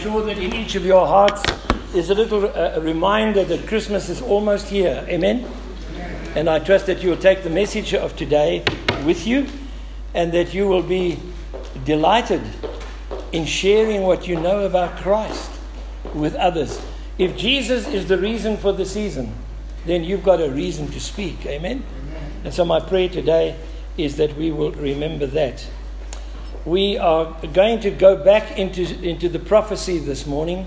sure that in each of your hearts is a little uh, a reminder that Christmas is almost here. Amen? And I trust that you will take the message of today with you and that you will be delighted in sharing what you know about Christ with others. If Jesus is the reason for the season, then you've got a reason to speak. Amen? And so, my prayer today is that we will remember that. We are going to go back into, into the prophecy this morning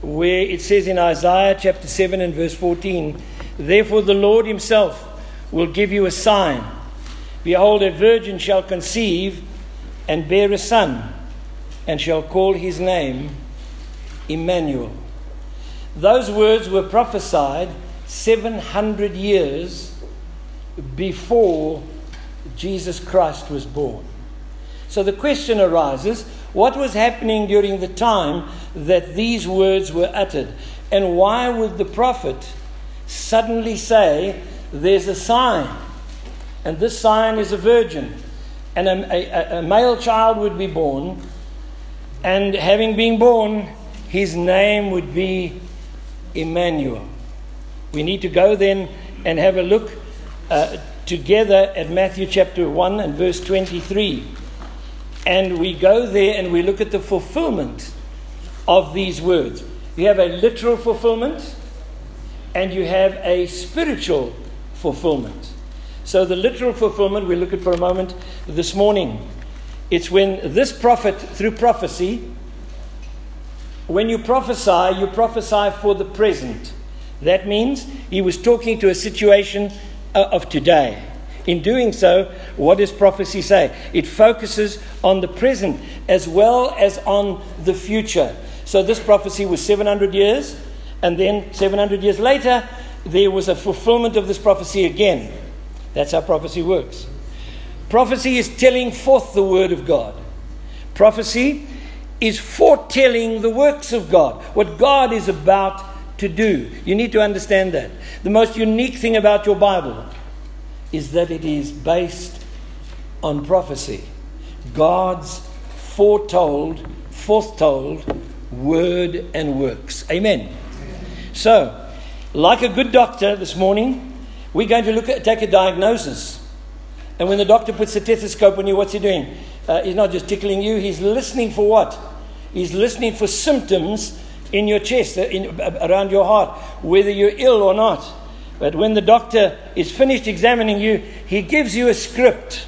where it says in Isaiah chapter 7 and verse 14, Therefore the Lord himself will give you a sign. Behold, a virgin shall conceive and bear a son, and shall call his name Emmanuel. Those words were prophesied 700 years before Jesus Christ was born. So the question arises what was happening during the time that these words were uttered? And why would the prophet suddenly say, There's a sign, and this sign is a virgin, and a, a, a male child would be born, and having been born, his name would be Emmanuel. We need to go then and have a look uh, together at Matthew chapter 1 and verse 23. And we go there and we look at the fulfillment of these words. You have a literal fulfillment and you have a spiritual fulfillment. So, the literal fulfillment we look at for a moment this morning. It's when this prophet, through prophecy, when you prophesy, you prophesy for the present. That means he was talking to a situation uh, of today. In doing so, what does prophecy say? It focuses on the present as well as on the future. So this prophecy was 700 years, and then 700 years later, there was a fulfillment of this prophecy again. That's how prophecy works. Prophecy is telling forth the word of God. Prophecy is foretelling the works of God, what God is about to do. You need to understand that. The most unique thing about your Bible is that it is based on prophecy. God's foretold, foretold word and works. Amen. So, like a good doctor this morning, we're going to look at, take a diagnosis. And when the doctor puts a stethoscope on you, what's he doing? Uh, he's not just tickling you, he's listening for what? He's listening for symptoms in your chest, uh, in, around your heart, whether you're ill or not. But when the doctor is finished examining you, he gives you a script.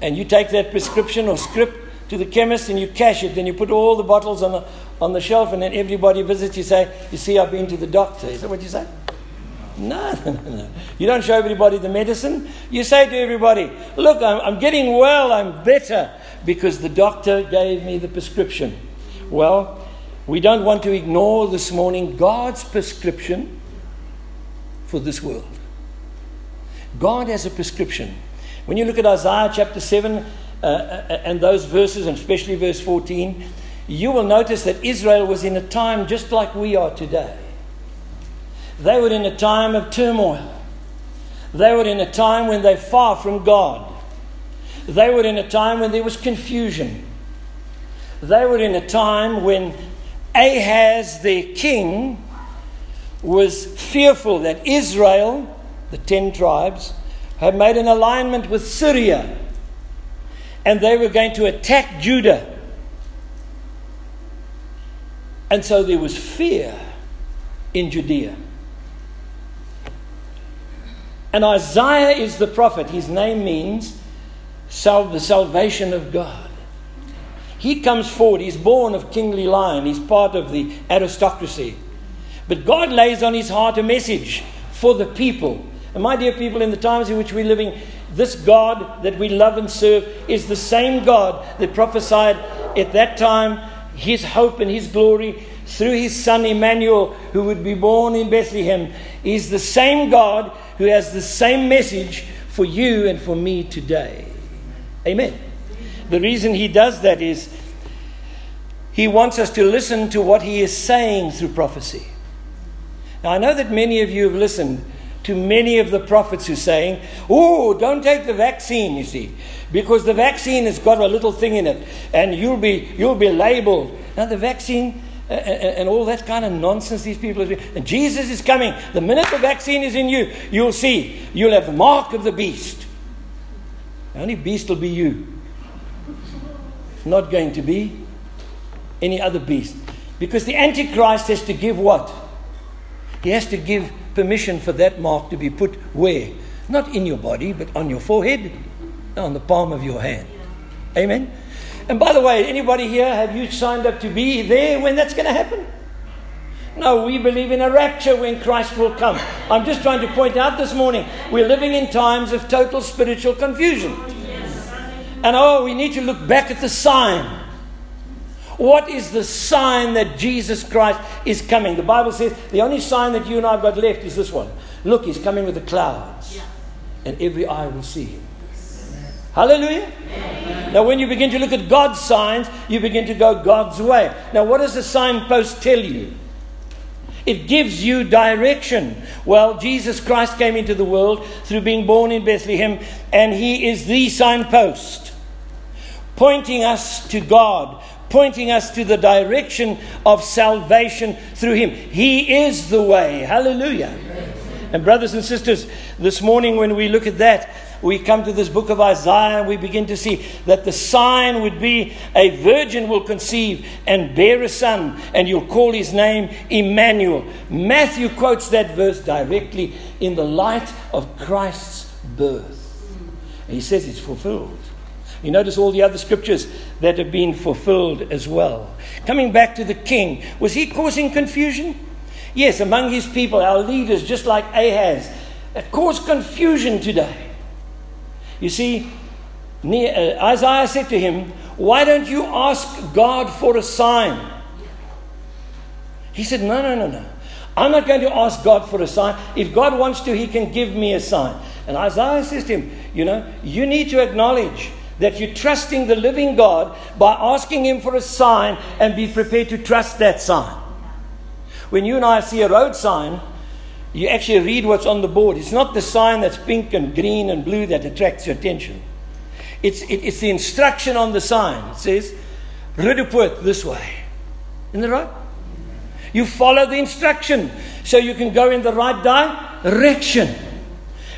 And you take that prescription or script to the chemist and you cash it. Then you put all the bottles on the, on the shelf, and then everybody visits you say, You see, I've been to the doctor. Is that what you say? No, no, no. You don't show everybody the medicine. You say to everybody, Look, I'm, I'm getting well, I'm better, because the doctor gave me the prescription. Well, we don't want to ignore this morning God's prescription for this world. God has a prescription. When you look at Isaiah chapter 7 uh, uh, and those verses, and especially verse 14, you will notice that Israel was in a time just like we are today. They were in a time of turmoil. They were in a time when they're far from God. They were in a time when there was confusion. They were in a time when Ahaz, their king, was fearful that Israel, the ten tribes, had made an alignment with Syria and they were going to attack Judah. And so there was fear in Judea. And Isaiah is the prophet. His name means the salvation of God. He comes forward. He's born of kingly line. He's part of the aristocracy. But God lays on his heart a message for the people. And my dear people, in the times in which we're living, this God that we love and serve is the same God that prophesied at that time his hope and his glory through his son Emmanuel, who would be born in Bethlehem, is the same God who has the same message for you and for me today. Amen. The reason he does that is he wants us to listen to what he is saying through prophecy. Now, I know that many of you have listened to many of the prophets who are saying, Oh, don't take the vaccine, you see, because the vaccine has got a little thing in it and you'll be, you'll be labeled. Now, the vaccine uh, uh, uh, and all that kind of nonsense these people are doing. And Jesus is coming. The minute the vaccine is in you, you'll see. You'll have the mark of the beast. The only beast will be you. Not going to be any other beast. Because the Antichrist has to give what? He has to give permission for that mark to be put where? Not in your body, but on your forehead, on the palm of your hand. Amen? And by the way, anybody here, have you signed up to be there when that's going to happen? No, we believe in a rapture when Christ will come. I'm just trying to point out this morning we're living in times of total spiritual confusion. And oh, we need to look back at the sign. What is the sign that Jesus Christ is coming? The Bible says the only sign that you and I have got left is this one. Look, he's coming with the clouds, and every eye will see him. Hallelujah. Now, when you begin to look at God's signs, you begin to go God's way. Now, what does the signpost tell you? It gives you direction. Well, Jesus Christ came into the world through being born in Bethlehem, and He is the signpost, pointing us to God, pointing us to the direction of salvation through Him. He is the way. Hallelujah. And, brothers and sisters, this morning when we look at that, we come to this book of Isaiah and we begin to see that the sign would be a virgin will conceive and bear a son, and you'll call his name Emmanuel. Matthew quotes that verse directly in the light of Christ's birth. He says it's fulfilled. You notice all the other scriptures that have been fulfilled as well. Coming back to the king, was he causing confusion? Yes, among his people, our leaders, just like Ahaz, it caused confusion today. You see, uh, Isaiah said to him, Why don't you ask God for a sign? He said, No, no, no, no. I'm not going to ask God for a sign. If God wants to, He can give me a sign. And Isaiah says to him, You know, you need to acknowledge that you're trusting the living God by asking Him for a sign and be prepared to trust that sign. When you and I see a road sign, you actually read what's on the board. It's not the sign that's pink and green and blue that attracts your attention. It's, it, it's the instruction on the sign. It says, Roodepoort this way. Isn't that right? You follow the instruction so you can go in the right direction.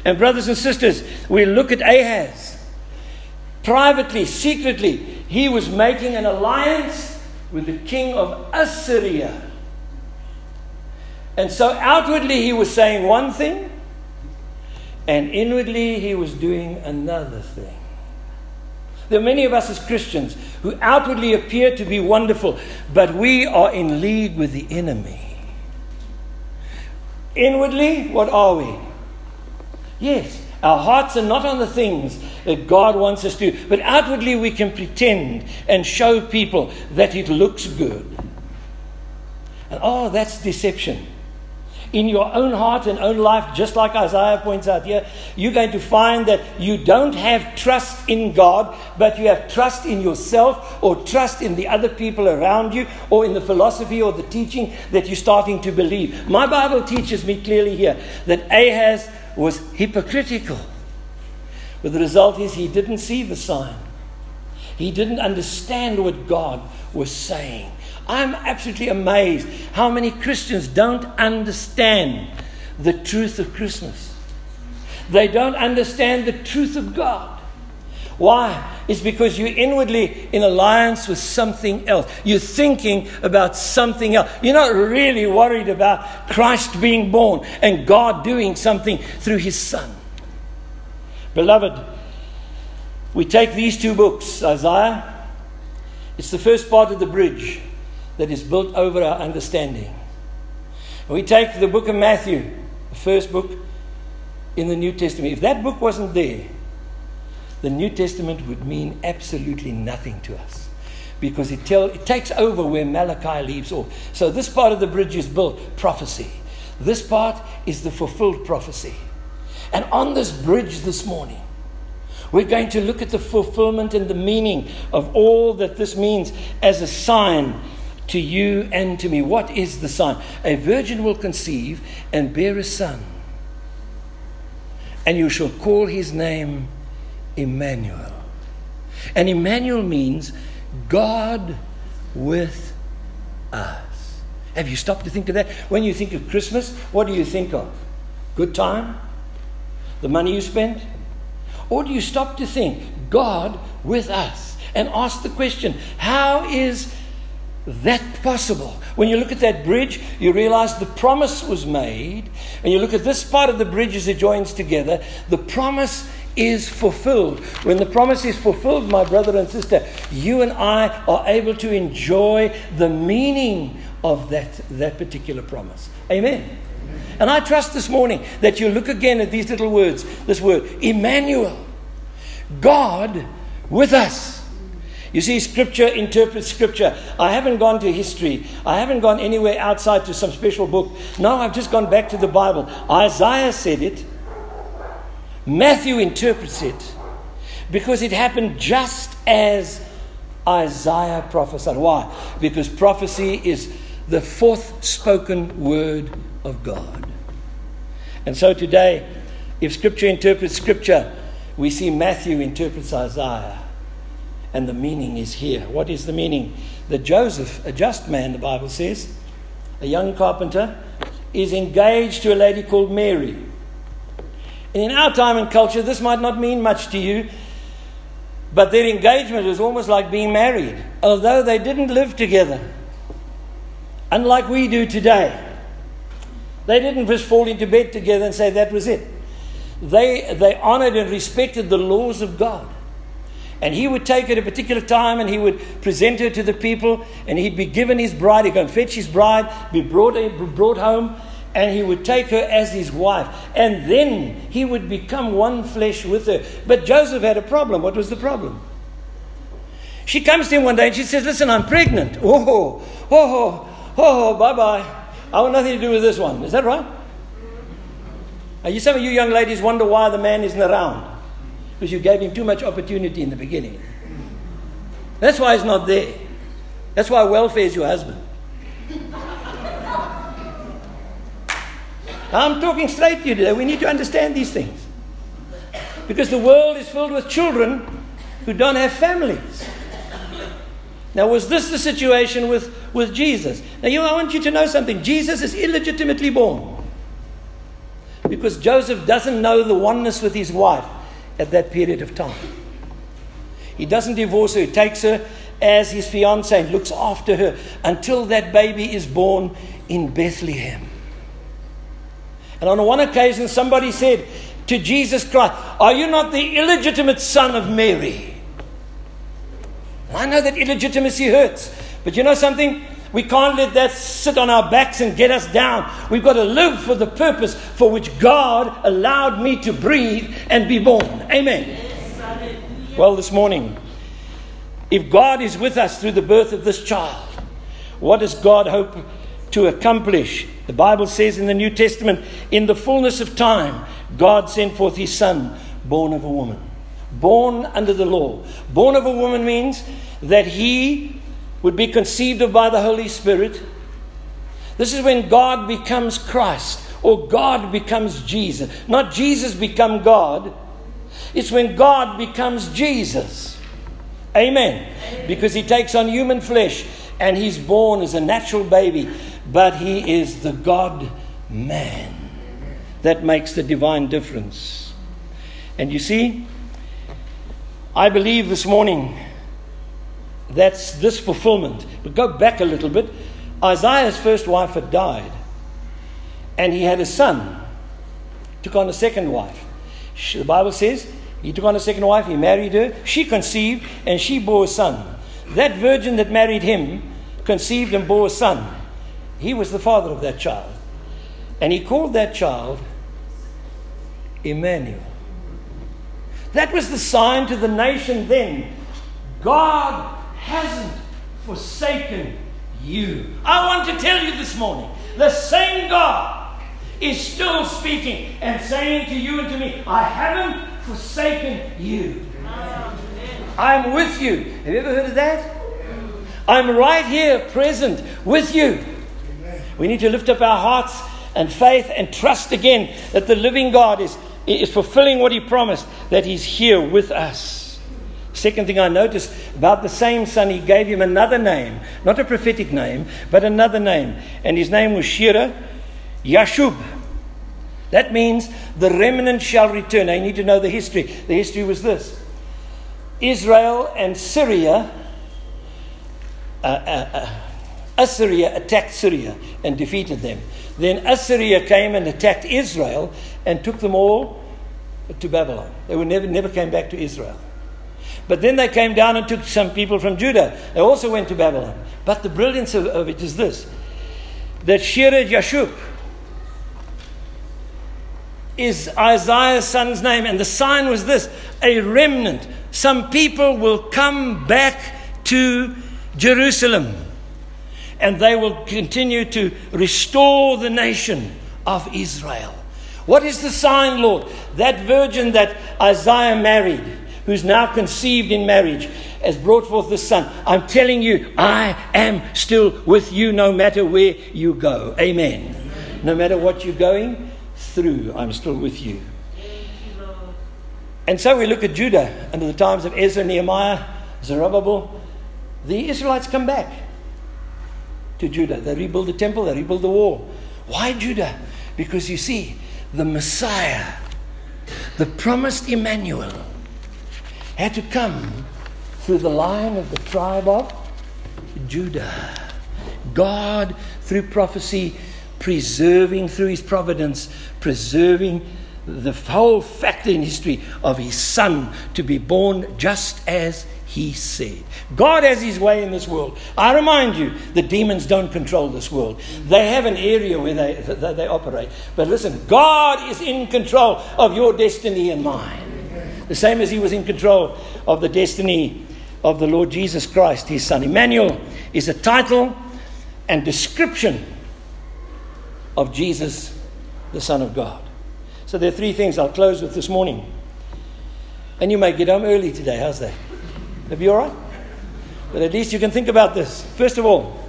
And, brothers and sisters, we look at Ahaz. Privately, secretly, he was making an alliance with the king of Assyria. And so outwardly he was saying one thing, and inwardly he was doing another thing. There are many of us as Christians who outwardly appear to be wonderful, but we are in league with the enemy. Inwardly, what are we? Yes, our hearts are not on the things that God wants us to, do, but outwardly we can pretend and show people that it looks good. And oh, that's deception in your own heart and own life, just like Isaiah points out here, you're going to find that you don't have trust in God, but you have trust in yourself or trust in the other people around you or in the philosophy or the teaching that you're starting to believe. My Bible teaches me clearly here that Ahaz was hypocritical. But the result is he didn't see the sign. He didn't understand what God was saying. I'm absolutely amazed how many Christians don't understand the truth of Christmas. They don't understand the truth of God. Why? It's because you're inwardly in alliance with something else. You're thinking about something else. You're not really worried about Christ being born and God doing something through his Son. Beloved, we take these two books, Isaiah, it's the first part of the bridge that is built over our understanding. we take the book of Matthew, the first book in the New Testament. If that book wasn't there, the New Testament would mean absolutely nothing to us because it, tell, it takes over where Malachi leaves off. So this part of the bridge is built prophecy. This part is the fulfilled prophecy. And on this bridge this morning, we're going to look at the fulfillment and the meaning of all that this means as a sign to you and to me. What is the sign? A virgin will conceive and bear a son. and you shall call his name Emmanuel. And Emmanuel means God with us. Have you stopped to think of that? When you think of Christmas, what do you think of? Good time? The money you spent? Or do you stop to think, God with us? And ask the question, how is that possible? When you look at that bridge, you realize the promise was made. And you look at this part of the bridge as it joins together, the promise is fulfilled. When the promise is fulfilled, my brother and sister, you and I are able to enjoy the meaning of that, that particular promise. Amen. And I trust this morning that you look again at these little words this word, Emmanuel, God with us. You see, Scripture interprets Scripture. I haven't gone to history. I haven't gone anywhere outside to some special book. No, I've just gone back to the Bible. Isaiah said it. Matthew interprets it because it happened just as Isaiah prophesied. Why? Because prophecy is the forth spoken word of God. And so today, if Scripture interprets Scripture, we see Matthew interprets Isaiah. And the meaning is here. What is the meaning? That Joseph, a just man, the Bible says, a young carpenter, is engaged to a lady called Mary. And in our time and culture, this might not mean much to you, but their engagement was almost like being married, although they didn't live together. Unlike we do today. They didn't just fall into bed together and say that was it. They, they honored and respected the laws of God. And he would take at a particular time and he would present her to the people and he'd be given his bride. He'd go and fetch his bride, be brought, brought home, and he would take her as his wife. And then he would become one flesh with her. But Joseph had a problem. What was the problem? She comes to him one day and she says, Listen, I'm pregnant. Oh, oh, oh, oh, oh bye bye. I want nothing to do with this one. Is that right? Now, you, some of you young ladies wonder why the man isn't around. Because you gave him too much opportunity in the beginning. That's why he's not there. That's why welfare is your husband. I'm talking straight to you today. We need to understand these things. Because the world is filled with children who don't have families. Now, was this the situation with, with Jesus? Now, you, I want you to know something. Jesus is illegitimately born. Because Joseph doesn't know the oneness with his wife at that period of time. He doesn't divorce her, he takes her as his fiancée and looks after her until that baby is born in Bethlehem. And on one occasion, somebody said to Jesus Christ, Are you not the illegitimate son of Mary? I know that illegitimacy hurts, but you know something? We can't let that sit on our backs and get us down. We've got to live for the purpose for which God allowed me to breathe and be born. Amen. Well, this morning, if God is with us through the birth of this child, what does God hope to accomplish? The Bible says in the New Testament, in the fullness of time, God sent forth his son, born of a woman. Born under the law. Born of a woman means that he would be conceived of by the Holy Spirit. This is when God becomes Christ or God becomes Jesus. Not Jesus become God. It's when God becomes Jesus. Amen. Because he takes on human flesh and he's born as a natural baby, but he is the God man. That makes the divine difference. And you see, I believe this morning that's this fulfillment. But go back a little bit. Isaiah's first wife had died, and he had a son. Took on a second wife. The Bible says he took on a second wife, he married her, she conceived, and she bore a son. That virgin that married him conceived and bore a son. He was the father of that child. And he called that child Emmanuel. That was the sign to the nation then God hasn't forsaken you. I want to tell you this morning the same God is still speaking and saying to you and to me, I haven't forsaken you. I'm with you. Have you ever heard of that? I'm right here, present with you. We need to lift up our hearts and faith and trust again that the living God is, is fulfilling what he promised, that he's here with us. Second thing I noticed about the same son, he gave him another name, not a prophetic name, but another name. And his name was Shearah Yashub. That means the remnant shall return. Now you need to know the history. The history was this Israel and Syria, uh, uh, uh, Assyria attacked Syria and defeated them. Then Assyria came and attacked Israel and took them all to Babylon. They were never, never came back to Israel. But then they came down and took some people from Judah. They also went to Babylon. But the brilliance of, of it is this that Shearah Yashub is Isaiah's son's name. And the sign was this a remnant. Some people will come back to Jerusalem and they will continue to restore the nation of Israel. What is the sign, Lord? That virgin that Isaiah married, who's now conceived in marriage, has brought forth the son. I'm telling you, I am still with you no matter where you go. Amen. No matter what you're going through, I'm still with you. And so we look at Judah under the times of Ezra, Nehemiah, Zerubbabel. The Israelites come back to Judah. They rebuild the temple, they rebuild the wall. Why Judah? Because you see, the Messiah, the promised Emmanuel, had to come through the line of the tribe of Judah. God, through prophecy, preserving through his providence, preserving the whole factor in history of his son to be born just as he said. God has his way in this world. I remind you, the demons don't control this world. They have an area where they, they, they operate. But listen, God is in control of your destiny and mine. The same as he was in control of the destiny of the Lord Jesus Christ, his son. Emmanuel is a title and description of Jesus, the Son of God. So there are three things I'll close with this morning. And you may get home early today. How's that? That'll be all right? But at least you can think about this. First of all,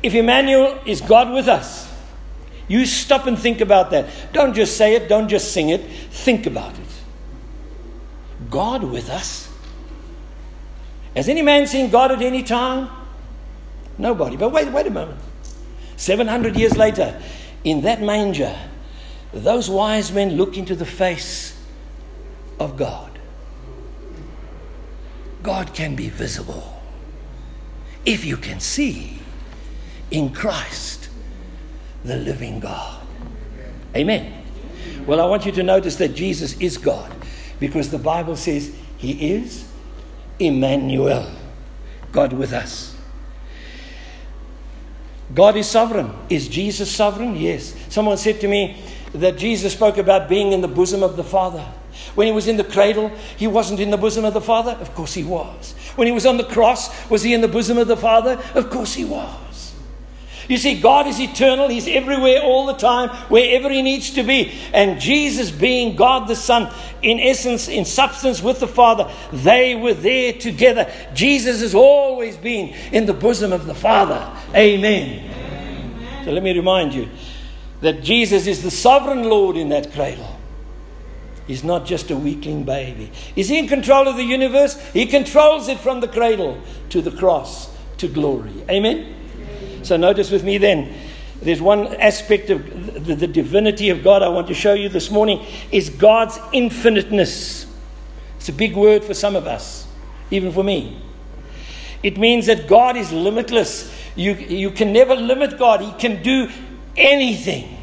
if Emmanuel is God with us, you stop and think about that. Don't just say it, don't just sing it, think about it. God with us? Has any man seen God at any time? Nobody. But wait, wait a moment. 700 years later, in that manger, those wise men look into the face of God. God can be visible if you can see in Christ the living God. Amen. Well, I want you to notice that Jesus is God because the Bible says he is Emmanuel, God with us. God is sovereign. Is Jesus sovereign? Yes. Someone said to me that Jesus spoke about being in the bosom of the Father. When he was in the cradle, he wasn't in the bosom of the Father? Of course he was. When he was on the cross, was he in the bosom of the Father? Of course he was. You see, God is eternal. He's everywhere all the time, wherever He needs to be. And Jesus, being God the Son, in essence, in substance with the Father, they were there together. Jesus has always been in the bosom of the Father. Amen. Amen. So let me remind you that Jesus is the sovereign Lord in that cradle. He's not just a weakling baby. Is he in control of the universe? He controls it from the cradle to the cross to glory. Amen? So notice with me then, there's one aspect of the, the, divinity of God I want to show you this morning is God's infiniteness. It's a big word for some of us, even for me. It means that God is limitless. You, you can never limit God. He can do anything.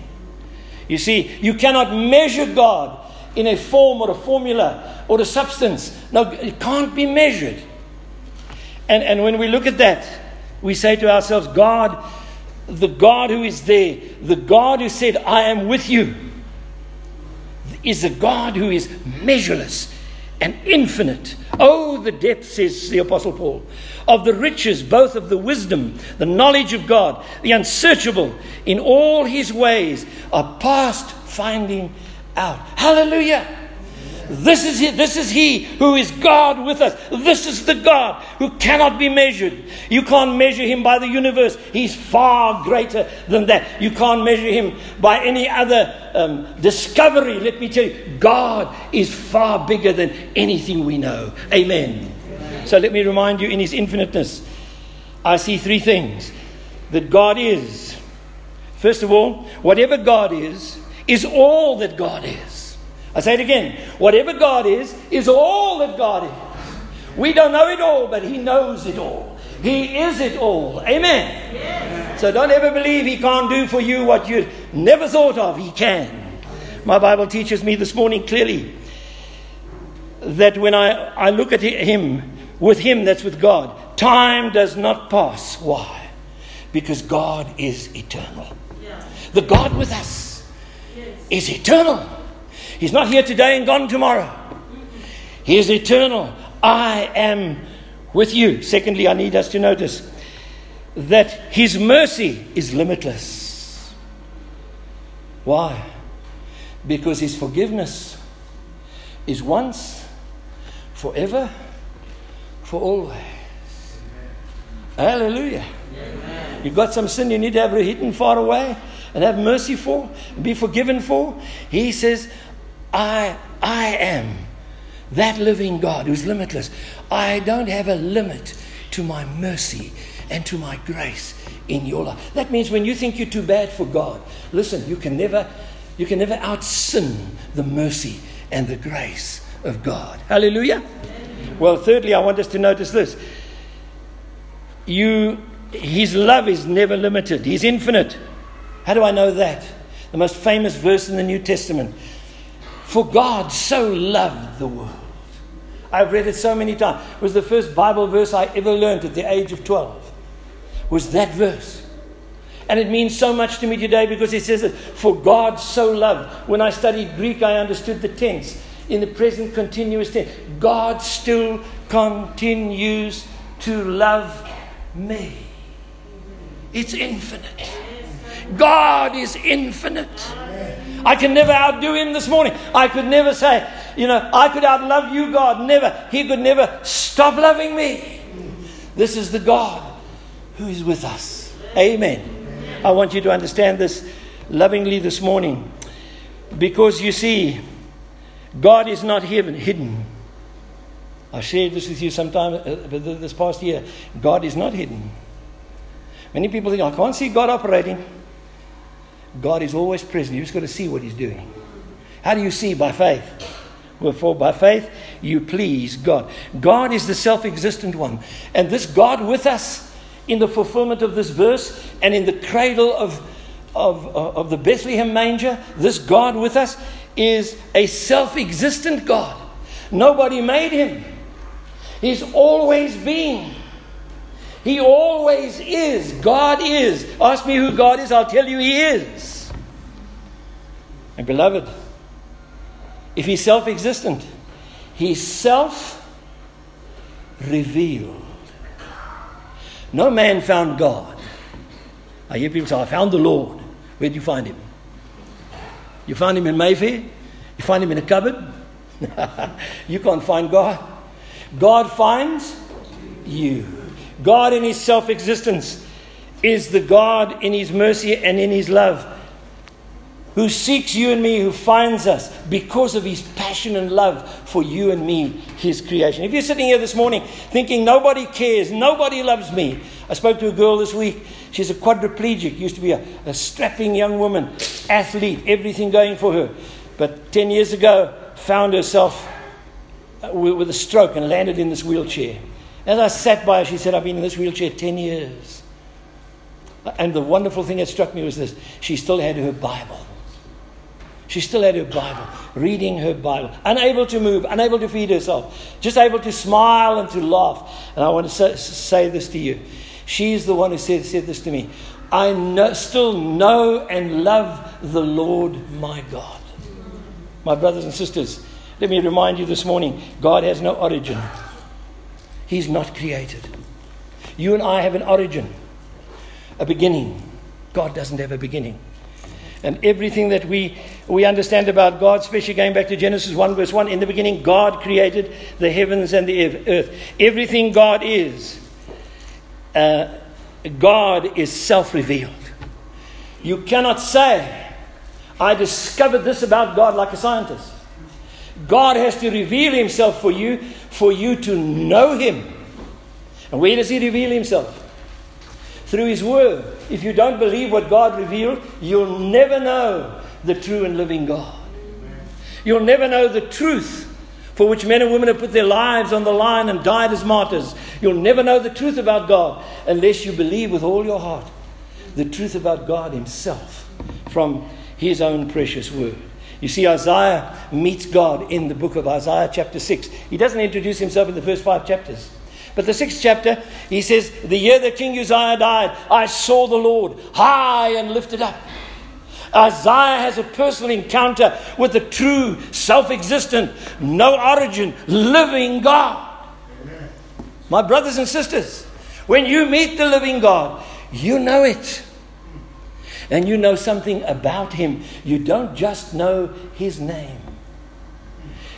You see, you cannot measure God in a form or a formula or a substance. No, it can't be measured. And, and when we look at that, we say to ourselves, God, the God who is there, the God who said, I am with you, is a God who is measureless and infinite. Oh, the depth, says the Apostle Paul, of the riches, both of the wisdom, the knowledge of God, the unsearchable in all his ways, are past finding out. Hallelujah! This is, he, this is He who is God with us. This is the God who cannot be measured. You can't measure Him by the universe. He's far greater than that. You can't measure Him by any other um, discovery. Let me tell you, God is far bigger than anything we know. Amen. Amen. So let me remind you, in His infiniteness, I see three things that God is. First of all, whatever God is, is all that God is. I say it again. Whatever God is, is all that God is. We don't know it all, but He knows it all. He is it all. Amen. Yes. So don't ever believe He can't do for you what you never thought of. He can. My Bible teaches me this morning clearly that when I, I look at Him, with Him, that's with God, time does not pass. Why? Because God is eternal. Yeah. The God with us. Is eternal. He's not here today and gone tomorrow. He is eternal. I am with you. Secondly, I need us to notice that His mercy is limitless. Why? Because His forgiveness is once, forever, for always. Hallelujah. Amen. You've got some sin you need to have hidden far away and have mercy for, and be forgiven for. He says, I, I am that living God who's limitless. I don't have a limit to my mercy and to my grace in your life. That means when you think you're too bad for God, listen, you can never, you can never outsin the mercy and the grace of God. Hallelujah. Well, thirdly, I want us to notice this. You, his love is never limited. He's infinite. How do I know that? The most famous verse in the New Testament. For God so loved the world. I've read it so many times. It was the first Bible verse I ever learned at the age of 12. Was that verse. And it means so much to me today because it says that for God so loved. When I studied Greek, I understood the tense. In the present continuous tense, God still continues to love me. It's infinite. God is infinite. I can never outdo him this morning. I could never say, you know, I could outlove you, God. Never. He could never stop loving me. This is the God who is with us. Amen. I want you to understand this lovingly this morning. Because you see, God is not hidden. I shared this with you sometime uh, this past year. God is not hidden. Many people think, I can't see God operating. God is always present. You just got to see what He's doing. How do you see? By faith. Wherefore, by faith, you please God. God is the self existent one. And this God with us in the fulfillment of this verse and in the cradle of, of, uh, of the Bethlehem manger, this God with us is a self existent God. Nobody made him, He's always been. He always is. God is. Ask me who God is, I'll tell you He is. And beloved, if He's self existent, He's self revealed. No man found God. I hear people say, I found the Lord. Where did you find Him? You found Him in Mayfair? You find Him in a cupboard? you can't find God. God finds you. God in His self existence is the God in His mercy and in His love who seeks you and me, who finds us because of His passion and love for you and me, His creation. If you're sitting here this morning thinking nobody cares, nobody loves me, I spoke to a girl this week. She's a quadriplegic, used to be a, a strapping young woman, athlete, everything going for her. But 10 years ago, found herself uh, with a stroke and landed in this wheelchair. As I sat by her, she said, I've been in this wheelchair 10 years. And the wonderful thing that struck me was this she still had her Bible. She still had her Bible, reading her Bible, unable to move, unable to feed herself, just able to smile and to laugh. And I want to say, this to you. She's the one who said, said this to me. I know, still know and love the Lord my God. My brothers and sisters, let me remind you this morning God has no origin. He's not created. You and I have an origin, a beginning. God doesn't have a beginning. and everything that we, we understand about God, especially going back to Genesis 1, verse 1. In the beginning, God created the heavens and the earth. Everything God is, uh, God is self revealed. You cannot say, I discovered this about God like a scientist. God has to reveal himself for you, for you to know him. And where does he reveal himself? Through his word. If you don't believe what God revealed, you'll never know the true and living God. You'll never know the truth for which men and women have put their lives on the line and died as martyrs. You'll never know the truth about God unless you believe with all your heart the truth about God Himself from His own precious word. You see, Isaiah meets God in the book of Isaiah, chapter 6. He doesn't introduce himself in the first five chapters. But the sixth chapter, he says, The year that King Uzziah died, I saw the Lord high and lifted up. Isaiah has a personal encounter with the true, self existent, no origin, living God. Amen. My brothers and sisters, when you meet the living God, you know it. And you know something about him. You don't just know his name,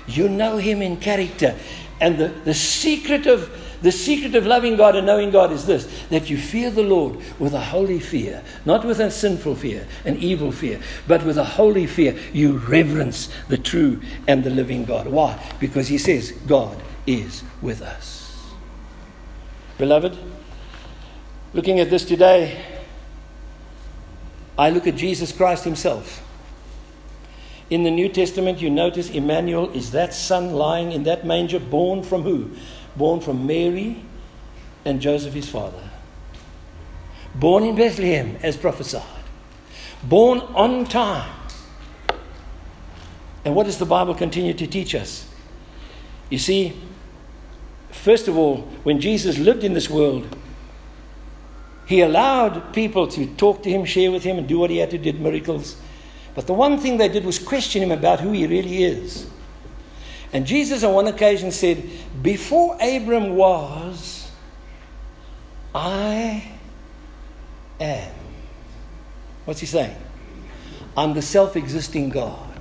you know him in character. And the, the secret of the secret of loving God and knowing God is this that you fear the Lord with a holy fear, not with a sinful fear, an evil fear, but with a holy fear. You reverence the true and the living God. Why? Because He says, God is with us. Beloved, looking at this today, I look at Jesus Christ Himself. In the New Testament, you notice Emmanuel is that son lying in that manger, born from who? born from Mary and Joseph, his father. Born in Bethlehem, as prophesied. Born on time. And what does the Bible continue to teach us? You see, first of all, when Jesus lived in this world, he allowed people to talk to him, share with him, and do what he had to do, did miracles. But the one thing they did was question him about who he really is. And Jesus, on one occasion, said, Before Abram was, I am. What's he saying? I'm the self existing God.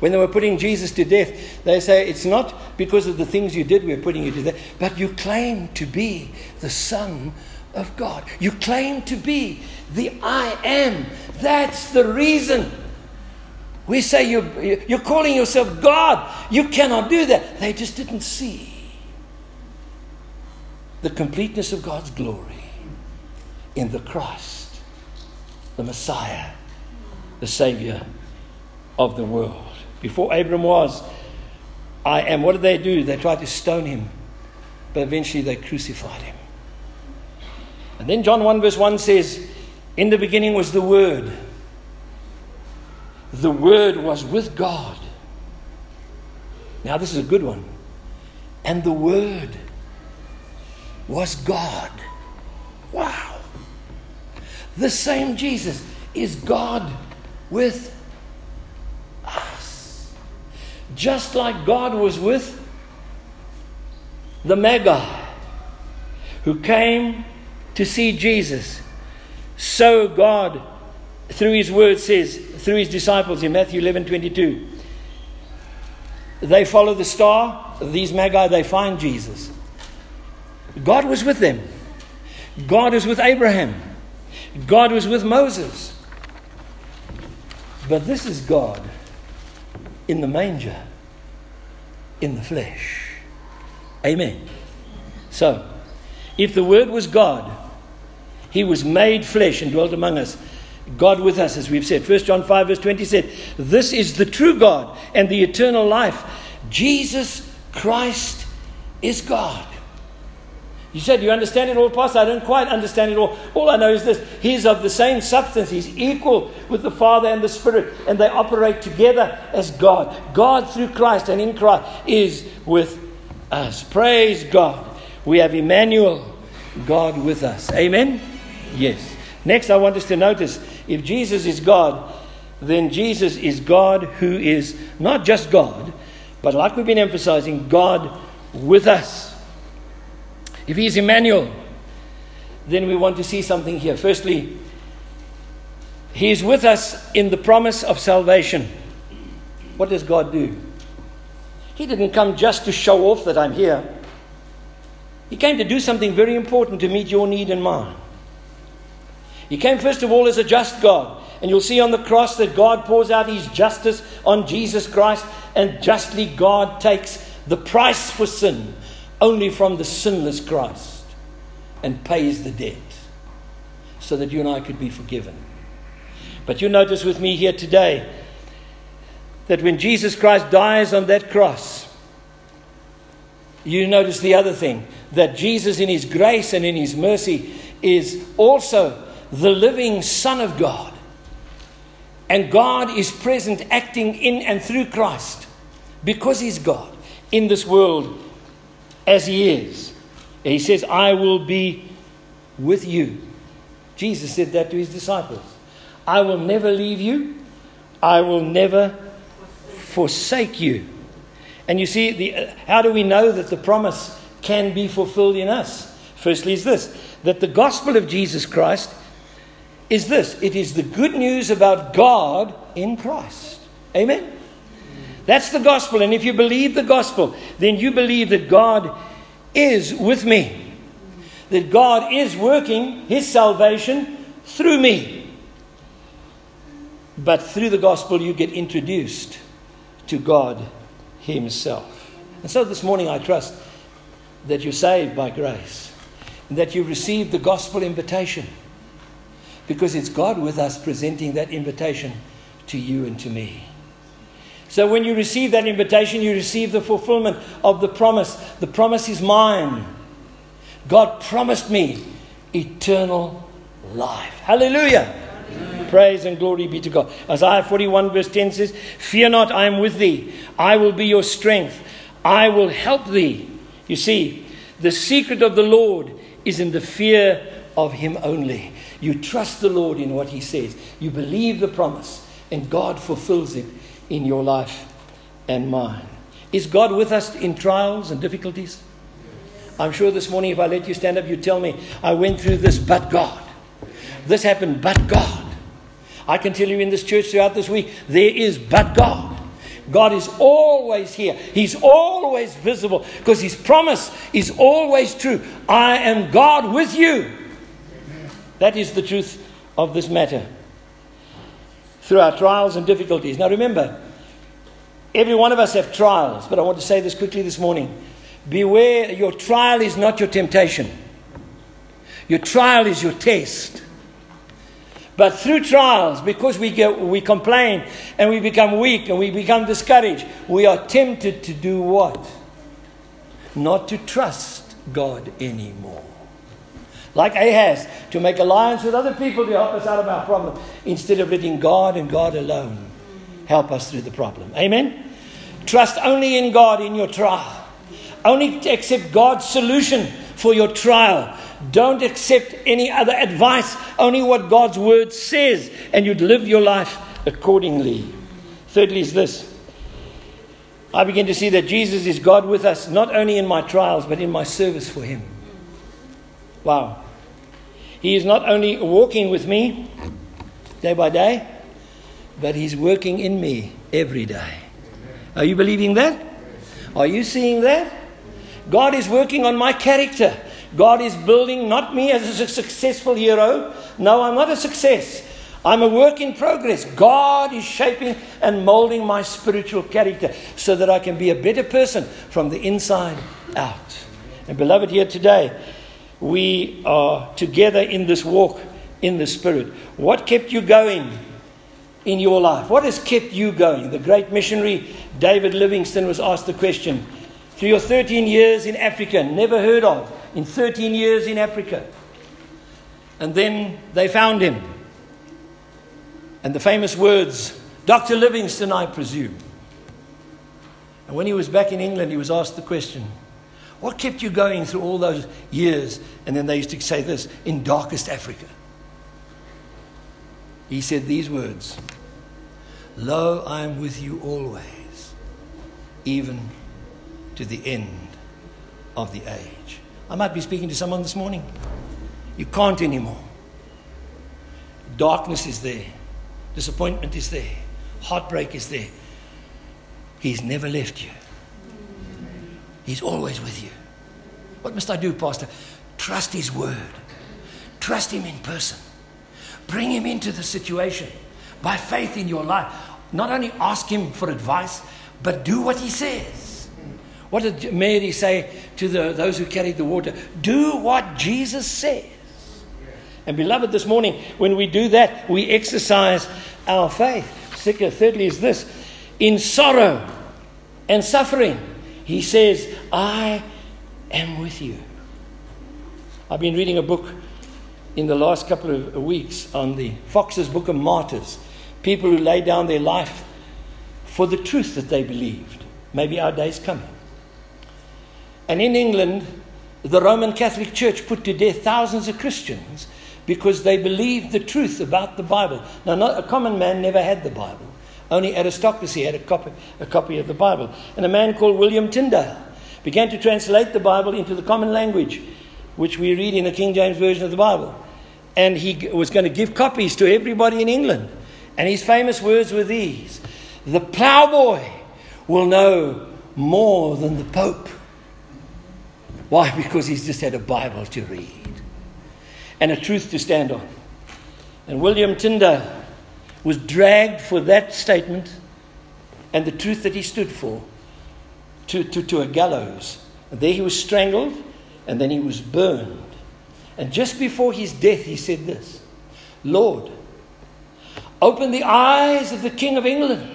When they were putting Jesus to death, they say it's not because of the things you did we're putting you to death, but you claim to be the Son of God. You claim to be the I am. That's the reason we say you're, you're calling yourself God. You cannot do that. They just didn't see the completeness of God's glory in the Christ, the Messiah, the Savior of the world. Before Abram was, I am. What did they do? They tried to stone him, but eventually they crucified him. And then John 1 verse 1 says, In the beginning was the Word the Word was with God. Now, this is a good one. And the Word was God. Wow. The same Jesus is God with us. Just like God was with the Magi who came to see Jesus, so God, through His Word, says, through his disciples in Matthew 11 22. They follow the star, these magi, they find Jesus. God was with them. God was with Abraham. God was with Moses. But this is God in the manger, in the flesh. Amen. So, if the Word was God, He was made flesh and dwelt among us. God with us, as we've said. 1 John 5, verse 20 said, This is the true God and the eternal life. Jesus Christ is God. You said, You understand it all, Pastor? I don't quite understand it all. All I know is this He's of the same substance. He's equal with the Father and the Spirit, and they operate together as God. God through Christ and in Christ is with us. Praise God. We have Emmanuel, God with us. Amen? Yes. Next, I want us to notice if Jesus is God, then Jesus is God who is not just God, but like we've been emphasizing, God with us. If He is Emmanuel, then we want to see something here. Firstly, He is with us in the promise of salvation. What does God do? He didn't come just to show off that I'm here. He came to do something very important to meet your need and mine. He came, first of all, as a just God. And you'll see on the cross that God pours out his justice on Jesus Christ, and justly God takes the price for sin only from the sinless Christ and pays the debt so that you and I could be forgiven. But you notice with me here today that when Jesus Christ dies on that cross, you notice the other thing that Jesus, in his grace and in his mercy, is also the living Son of God. And God is present, acting in and through Christ because he's God in this world as he is. And he says, I will be with you. Jesus said that to his disciples. I will never leave you, I will never forsake you. And you see, the, uh, how do we know that the promise can be fulfilled in us? Firstly, is this that the gospel of Jesus Christ is this it is the good news about God in Christ. Amen? That's the gospel. And if you believe the gospel, then you believe that God is with me, that God is working his salvation through me. But through the gospel, you get introduced to God Himself. And so this morning, I trust that you're saved by grace that you received the gospel invitation because it's God with us presenting that invitation to you and to me. So when you receive that invitation, you receive the fulfillment of the promise. The promise is mine. God promised me eternal life. Hallelujah. Praise and glory be to God. Isaiah 41, verse 10 says, Fear not, I am with thee. I will be your strength. I will help thee. You see, the secret of the Lord is in the fear of him only. You trust the Lord in what he says, you believe the promise, and God fulfills it in your life and mine. Is God with us in trials and difficulties? I'm sure this morning, if I let you stand up, you tell me, I went through this, but God. This happened, but God. I can tell you in this church throughout this week, there is but God. God is always here. He's always visible because His promise is always true. I am God with you. That is the truth of this matter. Through our trials and difficulties. Now remember, every one of us have trials, but I want to say this quickly this morning. Beware, your trial is not your temptation. Your trial is your test. But through trials, because we, get, we complain and we become weak and we become discouraged, we are tempted to do what? Not to trust God anymore. Like Ahaz, to make alliance with other people to help us out of our problem, instead of letting God and God alone help us through the problem. Amen? Trust only in God in your trial. Only accept God's solution for your trial don't accept any other advice, only what God's word says, and you'd live your life accordingly. Thirdly, is this I begin to see that Jesus is God with us, not only in my trials, but in my service for Him. Wow. He is not only walking with me day by day, but He's working in me every day. Are you believing that? Are you seeing that? God is working on my character. God is building not me as a successful hero. No, I'm not a success. I'm a work in progress. God is shaping and molding my spiritual character so that I can be a better person from the inside out. And, beloved, here today, we are together in this walk in the Spirit. What kept you going in your life? What has kept you going? The great missionary David Livingstone was asked the question through your 13 years in Africa, never heard of in 13 years in Africa. And then they found him. And the famous words, Dr. Livingstone, I presume. And when he was back in England, he was asked the question, What kept you going through all those years? And then they used to say this, in darkest Africa. He said these words Lo, I am with you always, even to the end of the age. I might be speaking to someone this morning. You can't anymore. Darkness is there. disappointment is there, heartbreak is there. He's never left you, He's always with you. What must I do, Pastor? Trust His word, trust Him in person, bring Him into the situation by faith in your life. Not only ask Him for advice, but do what He says. What did Mary say to the, those who carried the water? Do what Jesus says. And beloved, this morning, when we do that, we exercise our faith. Thirdly, is this in sorrow and suffering, he says, I am with you. I've been reading a book in the last couple of weeks on the Foxe's Book of Martyrs, people who lay down their life for the truth that they believed. Maybe our day's coming. And in England, the Roman Catholic Church put to death thousands of Christians because they believed the truth about the Bible. Now, not, a common man never had the Bible. Only aristocracy had a copy, a copy of the Bible. And a man called William Tyndale began to translate the Bible into the common language, which we read in the King James Version of the Bible. And he was going to give copies to everybody in England. And his famous words were these The plowboy will know more than the Pope. Why? Because he's just had a Bible to read and a truth to stand on. And William Tyndale was dragged for that statement and the truth that he stood for to, to, to a gallows. And there he was strangled and then he was burned. And just before his death, he said this Lord, open the eyes of the King of England.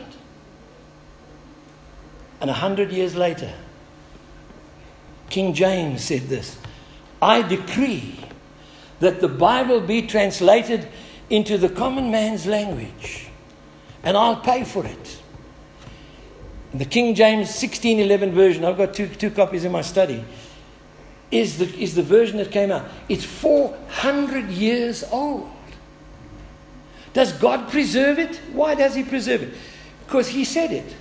And a hundred years later, King James said this I decree that the Bible be translated into the common man's language, and I'll pay for it. The King James 1611 version, I've got two, two copies in my study, is the, is the version that came out. It's 400 years old. Does God preserve it? Why does He preserve it? Because He said it.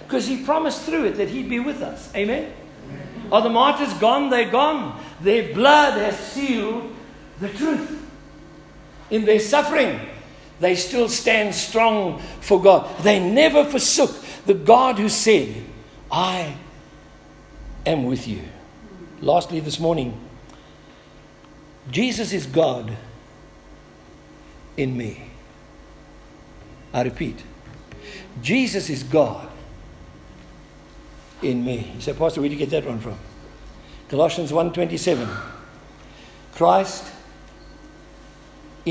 Because He promised through it that He'd be with us. Amen? Amen. Are the martyrs gone? They're gone. Their blood has sealed the truth. In their suffering, they still stand strong for God. They never forsook the God who said, I am with you. Lastly, this morning, Jesus is God in me. I repeat, Jesus is God in me. You say, Pastor, where did you get that one from? Colossians 1.27. Christ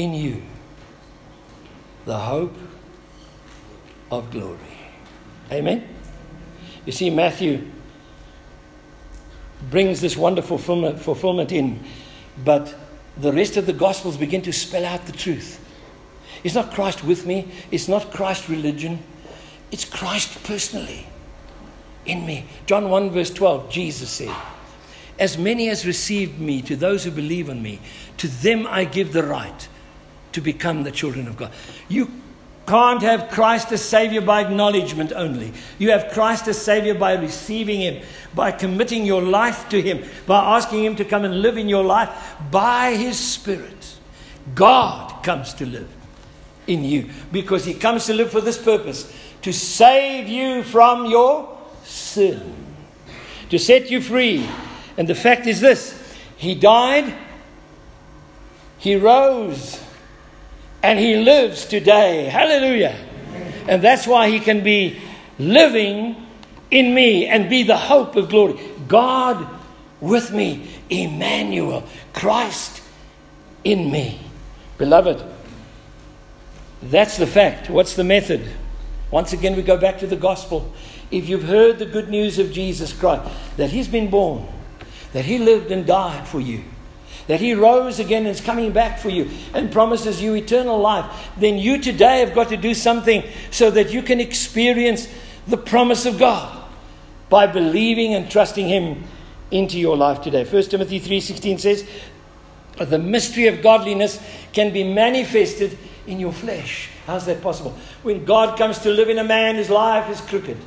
in you the hope of glory. Amen? You see, Matthew brings this wonderful fulfillment in, but the rest of the Gospels begin to spell out the truth. It's not Christ with me, it's not Christ religion, it's Christ personally in me. John 1, verse 12, Jesus said, As many as received me, to those who believe on me, to them I give the right to become the children of God. You can't have Christ as Savior by acknowledgement only. You have Christ as Savior by receiving Him, by committing your life to Him, by asking Him to come and live in your life by His Spirit. God comes to live in you because He comes to live for this purpose to save you from your sin, to set you free. And the fact is this He died, He rose and he lives today. Hallelujah. And that's why he can be living in me and be the hope of glory. God with me, Emmanuel, Christ in me. Beloved, that's the fact. What's the method? Once again, we go back to the gospel. If you've heard the good news of Jesus Christ, that He's been born, that He lived and died for you, that He rose again and is coming back for you and promises you eternal life, then you today have got to do something so that you can experience the promise of God by believing and trusting Him into your life today. 1 Timothy 3:16 says, "The mystery of godliness can be manifested in your flesh." How's that possible? When God comes to live in a man, his life is crooked.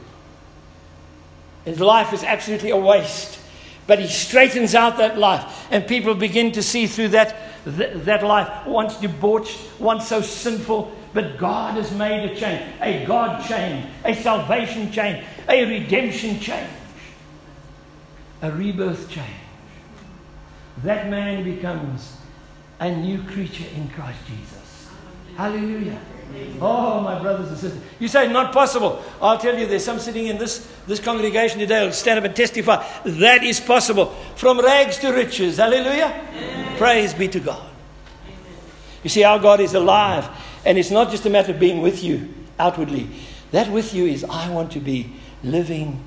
His life is absolutely a waste. But he straightens out that life, and people begin to see through that, that, that life, once debauched, once so sinful, But God has made a change, a God change, a salvation change, a redemption change, a rebirth change. That man becomes a new creature in Christ Jesus. Hallelujah. Oh, my brothers and sisters. You say, not possible. I'll tell you, there's some sitting in this, this congregation today who'll stand up and testify. That is possible. From rags to riches. Hallelujah. Amen. Praise be to God. Amen. You see, our God is alive. And it's not just a matter of being with you outwardly. That with you is, I want to be living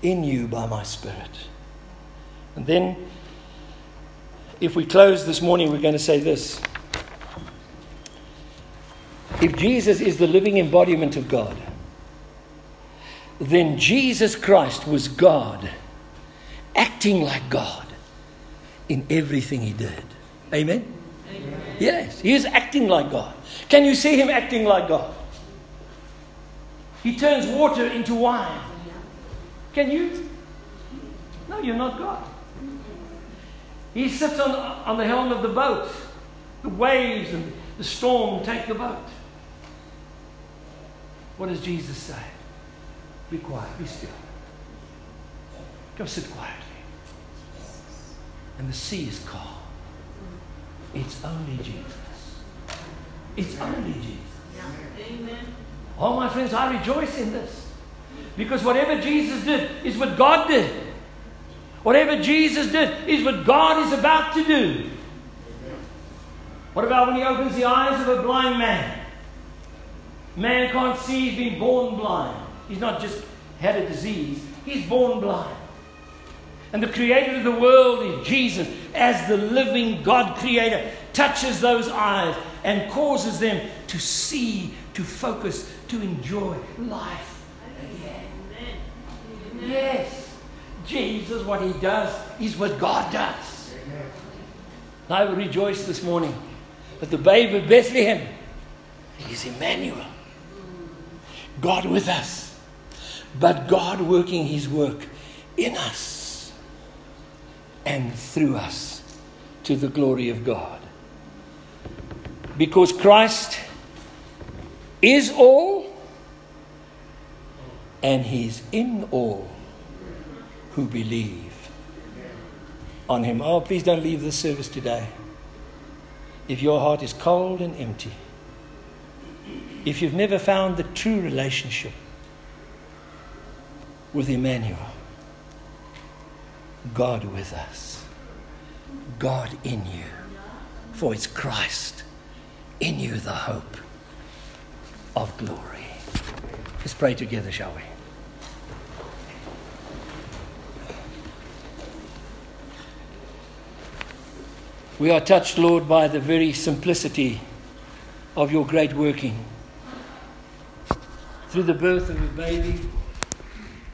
in you by my Spirit. And then, if we close this morning, we're going to say this. If Jesus is the living embodiment of God, then Jesus Christ was God, acting like God in everything he did. Amen? Amen? Yes, he is acting like God. Can you see him acting like God? He turns water into wine. Can you? No, you're not God. He sits on, on the helm of the boat. The waves and the storm take the boat. What does Jesus say? Be quiet, be still. Go sit quietly. And the sea is calm. It's only Jesus. It's only Jesus. Amen. Oh, my friends, I rejoice in this. Because whatever Jesus did is what God did. Whatever Jesus did is what God is about to do. What about when he opens the eyes of a blind man? Man can't see, he's been born blind. He's not just had a disease, he's born blind. And the creator of the world is Jesus, as the living God creator, touches those eyes and causes them to see, to focus, to enjoy life again. Yes, Jesus, what he does is what God does. I rejoice this morning that the babe of Bethlehem is Emmanuel. God with us, but God working his work in us and through us to the glory of God. Because Christ is all and he's in all who believe on him. Oh, please don't leave this service today. If your heart is cold and empty, if you've never found the true relationship with Emmanuel, God with us, God in you, for it's Christ in you, the hope of glory. Let's pray together, shall we? We are touched, Lord, by the very simplicity of your great working through the birth of a baby